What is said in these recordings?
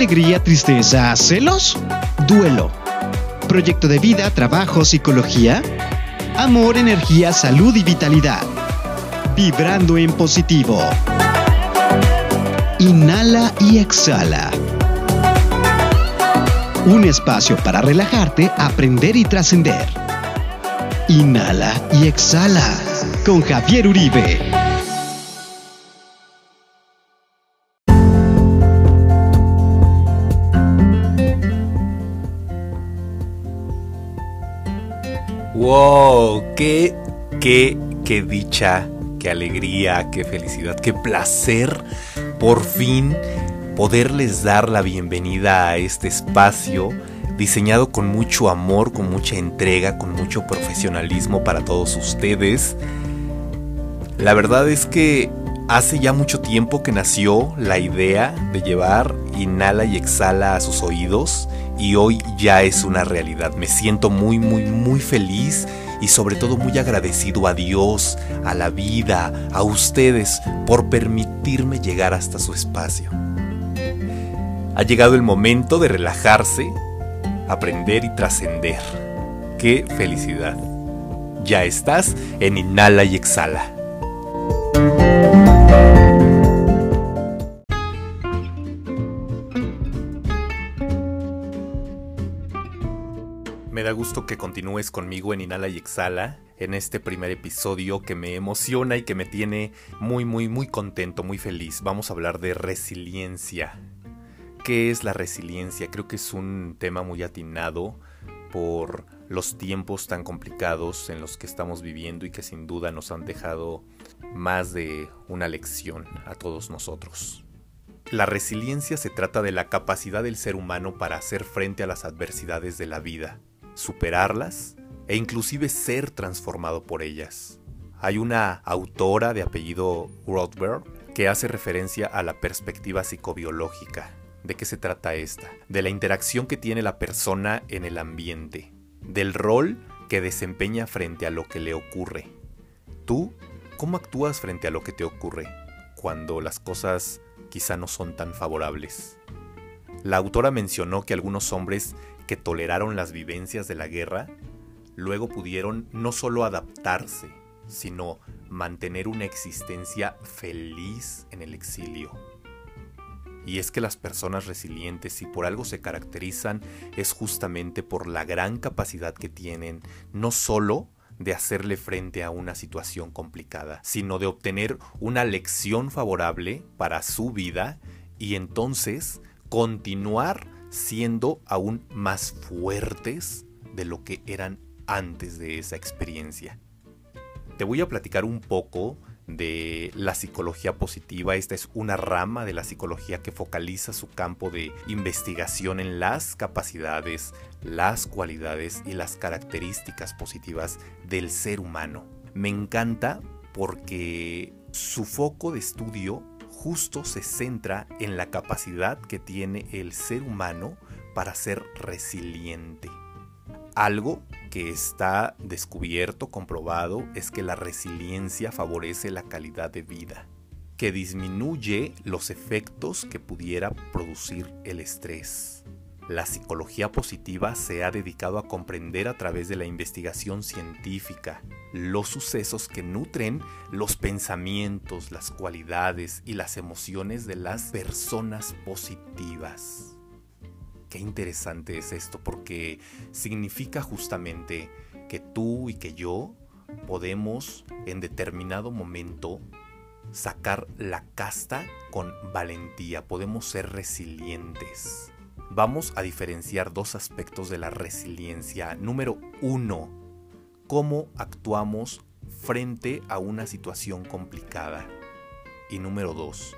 alegría, tristeza, celos, duelo. Proyecto de vida, trabajo, psicología. Amor, energía, salud y vitalidad. Vibrando en positivo. Inhala y exhala. Un espacio para relajarte, aprender y trascender. Inhala y exhala con Javier Uribe. ¡Wow! ¡Qué, qué, qué dicha, qué alegría, qué felicidad, qué placer! Por fin poderles dar la bienvenida a este espacio diseñado con mucho amor, con mucha entrega, con mucho profesionalismo para todos ustedes. La verdad es que hace ya mucho tiempo que nació la idea de llevar Inhala y Exhala a sus oídos y hoy ya es una realidad. Me siento muy, muy, muy feliz y sobre todo muy agradecido a Dios, a la vida, a ustedes por permitirme llegar hasta su espacio. Ha llegado el momento de relajarse, aprender y trascender. ¡Qué felicidad! Ya estás en Inhala y Exhala. Gusto que continúes conmigo en Inhala y Exhala en este primer episodio que me emociona y que me tiene muy muy muy contento, muy feliz. Vamos a hablar de resiliencia. ¿Qué es la resiliencia? Creo que es un tema muy atinado por los tiempos tan complicados en los que estamos viviendo y que sin duda nos han dejado más de una lección a todos nosotros. La resiliencia se trata de la capacidad del ser humano para hacer frente a las adversidades de la vida, superarlas e inclusive ser transformado por ellas. Hay una autora de apellido Rothberg que hace referencia a la perspectiva psicobiológica ¿De qué se trata esta? De la interacción que tiene la persona en el ambiente, del rol que desempeña frente a lo que le ocurre. Tú, ¿cómo actúas frente a lo que te ocurre cuando las cosas quizá no son tan favorables? La autora mencionó que algunos hombres que toleraron las vivencias de la guerra, luego pudieron no solo adaptarse, sino mantener una existencia feliz en el exilio. Y es que las personas resilientes, si por algo se caracterizan, es justamente por la gran capacidad que tienen, no solo de hacerle frente a una situación complicada, sino de obtener una lección favorable para su vida y entonces continuar siendo aún más fuertes de lo que eran antes de esa experiencia. Te voy a platicar un poco de la psicología positiva. Esta es una rama de la psicología que focaliza su campo de investigación en las capacidades, las cualidades y las características positivas del ser humano. Me encanta porque su foco de estudio justo se centra en la capacidad que tiene el ser humano para ser resiliente. Algo que está descubierto, comprobado, es que la resiliencia favorece la calidad de vida, que disminuye los efectos que pudiera producir el estrés. La psicología positiva se ha dedicado a comprender a través de la investigación científica los sucesos que nutren los pensamientos, las cualidades y las emociones de las personas positivas. Qué interesante es esto porque significa justamente que tú y que yo podemos en determinado momento sacar la casta con valentía, podemos ser resilientes. Vamos a diferenciar dos aspectos de la resiliencia. Número uno, cómo actuamos frente a una situación complicada. Y número dos,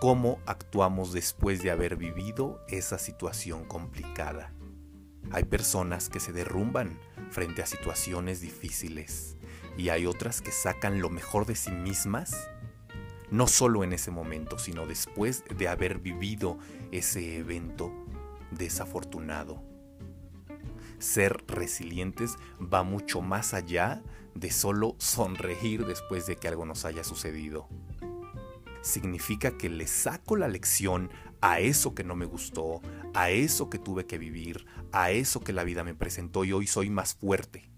cómo actuamos después de haber vivido esa situación complicada. Hay personas que se derrumban frente a situaciones difíciles y hay otras que sacan lo mejor de sí mismas, no solo en ese momento, sino después de haber vivido ese evento desafortunado. Ser resilientes va mucho más allá de solo sonreír después de que algo nos haya sucedido significa que le saco la lección a eso que no me gustó, a eso que tuve que vivir, a eso que la vida me presentó y hoy soy más fuerte.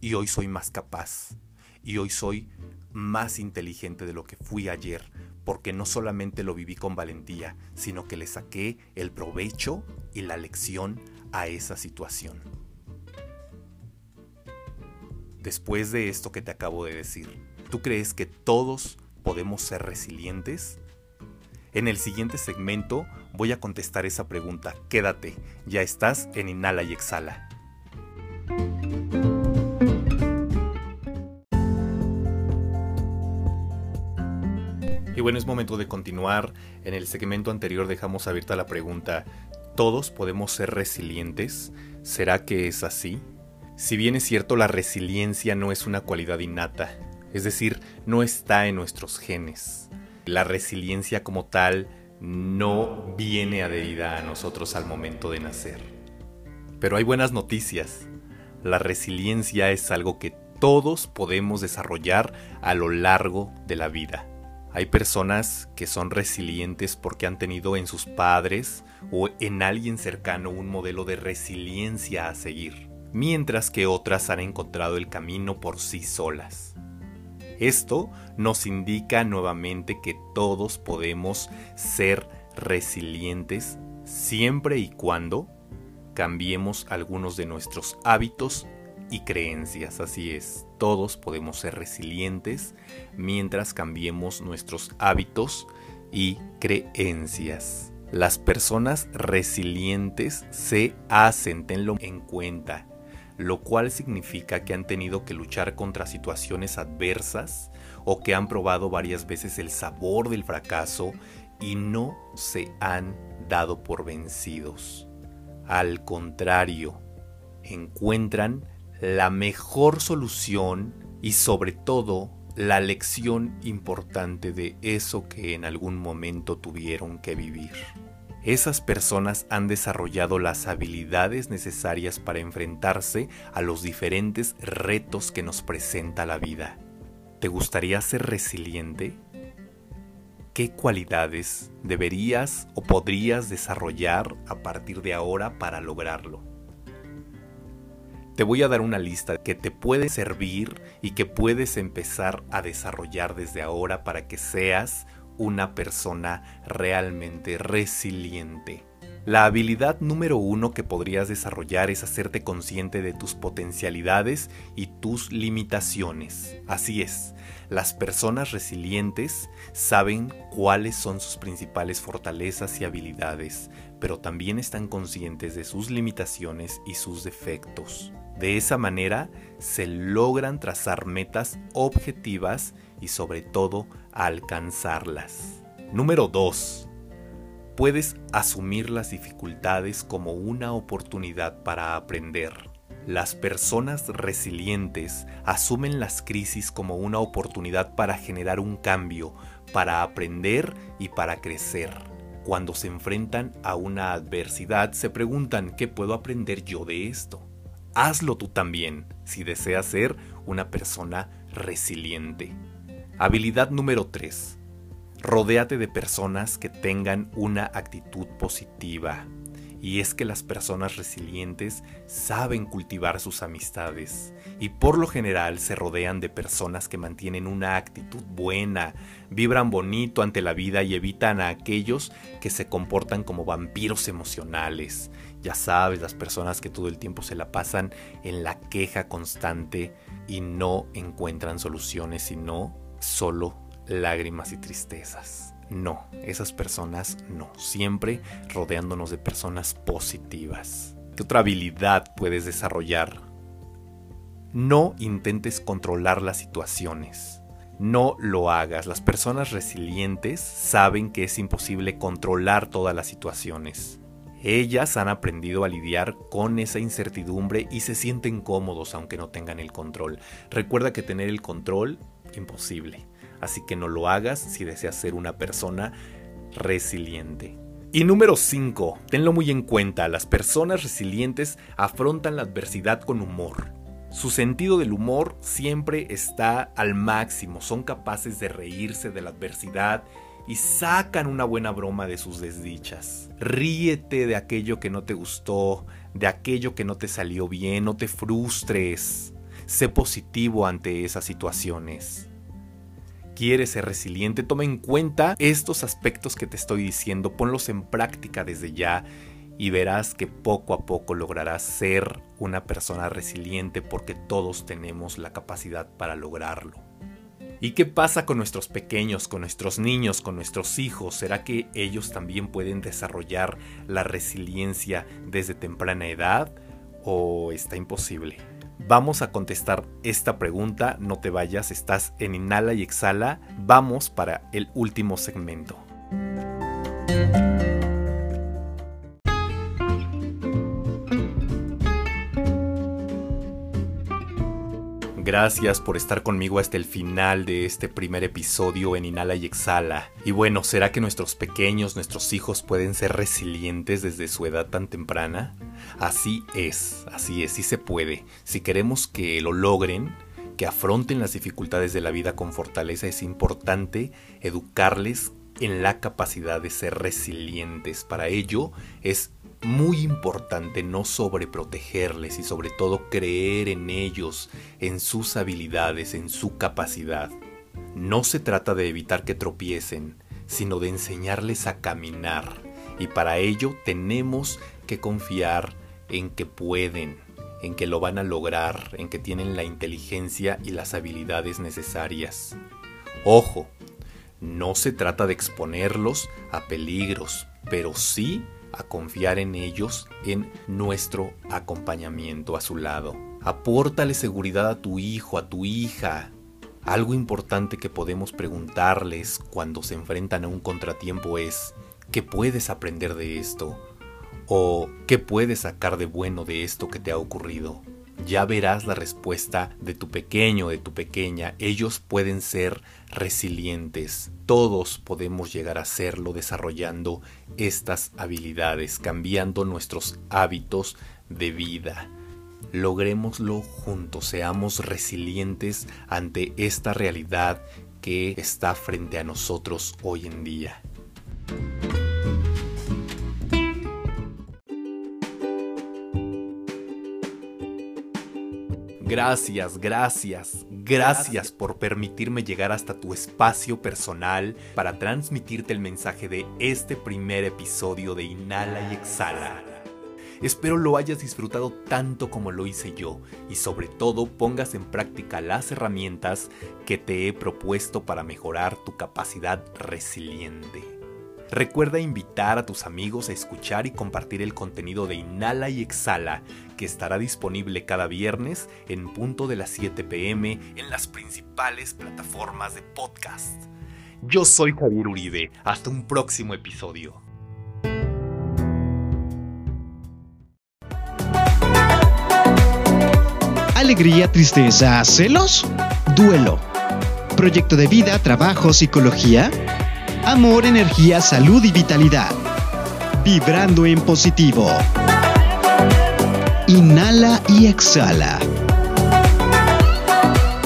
Y hoy soy más capaz. Y hoy soy más inteligente de lo que fui ayer, porque no solamente lo viví con valentía, sino que le saqué el provecho y la lección a esa situación. Después de esto que te acabo de decir, ¿tú crees que todos podemos ser resilientes? En el siguiente segmento voy a contestar esa pregunta. Quédate, ya estás en Inhala y Exhala. Bueno, es momento de continuar. En el segmento anterior dejamos abierta la pregunta, ¿todos podemos ser resilientes? ¿Será que es así? Si bien es cierto, la resiliencia no es una cualidad innata, es decir, no está en nuestros genes. La resiliencia como tal no viene adherida a nosotros al momento de nacer. Pero hay buenas noticias. La resiliencia es algo que todos podemos desarrollar a lo largo de la vida. Hay personas que son resilientes porque han tenido en sus padres o en alguien cercano un modelo de resiliencia a seguir mientras que otras han encontrado el camino por sí solas. Esto nos indica nuevamente que todos podemos ser resilientes siempre y cuando cambiemos algunos de nuestros hábitos y creencias. Así es, todos podemos ser resilientes mientras cambiemos nuestros hábitos y creencias. Las personas resilientes se hacen, tenlo en cuenta, lo cual significa que han tenido que luchar contra situaciones adversas o que han probado varias veces el sabor del fracaso y no se han dado por vencidos. Al contrario, encuentran la mejor solución y sobre todo la lección importante de eso que en algún momento tuvieron que vivir esas personas han desarrollado las habilidades necesarias para enfrentarse a los diferentes retos que nos presenta la vida. ¿Te gustaría ser resiliente? ¿Qué cualidades deberías o podrías desarrollar a partir de ahora para lograrlo? Te voy a dar una lista que te puede servir y que puedes empezar a desarrollar desde ahora para que seas una persona realmente resiliente. La habilidad número uno que podrías desarrollar es hacerte consciente de tus potencialidades y tus limitaciones. Así es, las personas resilientes saben cuáles son sus principales fortalezas y habilidades, pero también están conscientes de sus limitaciones y sus defectos. De esa manera se logran trazar metas objetivas y sobre todo alcanzarlas. Número 2. Puedes asumir las dificultades como una oportunidad para aprender. Las personas resilientes asumen las crisis como una oportunidad para generar un cambio, para aprender y para crecer. Cuando se enfrentan a una adversidad se preguntan ¿qué puedo aprender yo de esto? Hazlo tú también si deseas ser una persona resiliente. Habilidad número 3. Rodéate de personas que tengan una actitud positiva. Y es que las personas resilientes saben cultivar sus amistades y por lo general se rodean de personas que mantienen una actitud buena, vibran bonito ante la vida y evitan a aquellos que se comportan como vampiros emocionales. Ya sabes, las personas que todo el tiempo se la pasan en la queja constante y no encuentran soluciones, sino solo lágrimas y tristezas. No, esas personas no, siempre rodeándonos de personas positivas. ¿Qué otra habilidad puedes desarrollar? No intentes controlar las situaciones. No lo hagas. Las personas resilientes saben que es imposible controlar todas las situaciones. Ellas han aprendido a lidiar con esa incertidumbre y se sienten cómodos aunque no tengan el control. Recuerda que tener el control imposible. Así que no lo hagas si deseas ser una persona resiliente. Y número 5, tenlo muy en cuenta, las personas resilientes afrontan la adversidad con humor. Su sentido del humor siempre está al máximo, son capaces de reírse de la adversidad y sacan una buena broma de sus desdichas. Ríete de aquello que no te gustó, de aquello que no te salió bien, no te frustres. Sé positivo ante esas situaciones. ¿Quieres ser resiliente? Toma en cuenta estos aspectos que te estoy diciendo, ponlos en práctica desde ya y verás que poco a poco lograrás ser una persona resiliente porque todos tenemos la capacidad para lograrlo. ¿Y qué pasa con nuestros pequeños, con nuestros niños, con nuestros hijos? ¿Será que ellos también pueden desarrollar la resiliencia desde temprana edad o está imposible? Vamos a contestar esta pregunta, no te vayas, estás en Inhala y Exhala, vamos para el último segmento. Gracias por estar conmigo hasta el final de este primer episodio en Inhala y Exhala. Y bueno, ¿será que nuestros pequeños, nuestros hijos pueden ser resilientes desde su edad tan temprana? Así es, así es, sí se puede. Si queremos que lo logren, que afronten las dificultades de la vida con fortaleza, es importante educarles en la capacidad de ser resilientes. Para ello es muy importante no sobreprotegerles y sobre todo creer en ellos, en sus habilidades, en su capacidad. No se trata de evitar que tropiecen, sino de enseñarles a caminar y para ello tenemos que confiar en que pueden, en que lo van a lograr, en que tienen la inteligencia y las habilidades necesarias. Ojo, no se trata de exponerlos a peligros, pero sí a confiar en ellos en nuestro acompañamiento a su lado. Apórtale seguridad a tu hijo, a tu hija. Algo importante que podemos preguntarles cuando se enfrentan a un contratiempo es, ¿qué puedes aprender de esto? ¿O qué puedes sacar de bueno de esto que te ha ocurrido? Ya verás la respuesta de tu pequeño, de tu pequeña. Ellos pueden ser resilientes. Todos podemos llegar a serlo desarrollando estas habilidades, cambiando nuestros hábitos de vida. Logrémoslo juntos, seamos resilientes ante esta realidad que está frente a nosotros hoy en día. Gracias, gracias, gracias por permitirme llegar hasta tu espacio personal para transmitirte el mensaje de este primer episodio de Inhala y Exhala. Espero lo hayas disfrutado tanto como lo hice yo y sobre todo pongas en práctica las herramientas que te he propuesto para mejorar tu capacidad resiliente. Recuerda invitar a tus amigos a escuchar y compartir el contenido de Inhala y Exhala, que estará disponible cada viernes en punto de las 7 pm en las principales plataformas de podcast. Yo soy Javier Uribe, hasta un próximo episodio. Alegría, tristeza, celos, duelo. Proyecto de vida, trabajo, psicología amor, energía, salud y vitalidad. Vibrando en positivo. Inhala y exhala.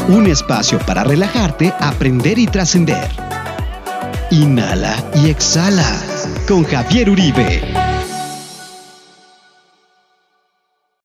Un espacio para relajarte, aprender y trascender. Inhala y exhala con Javier Uribe.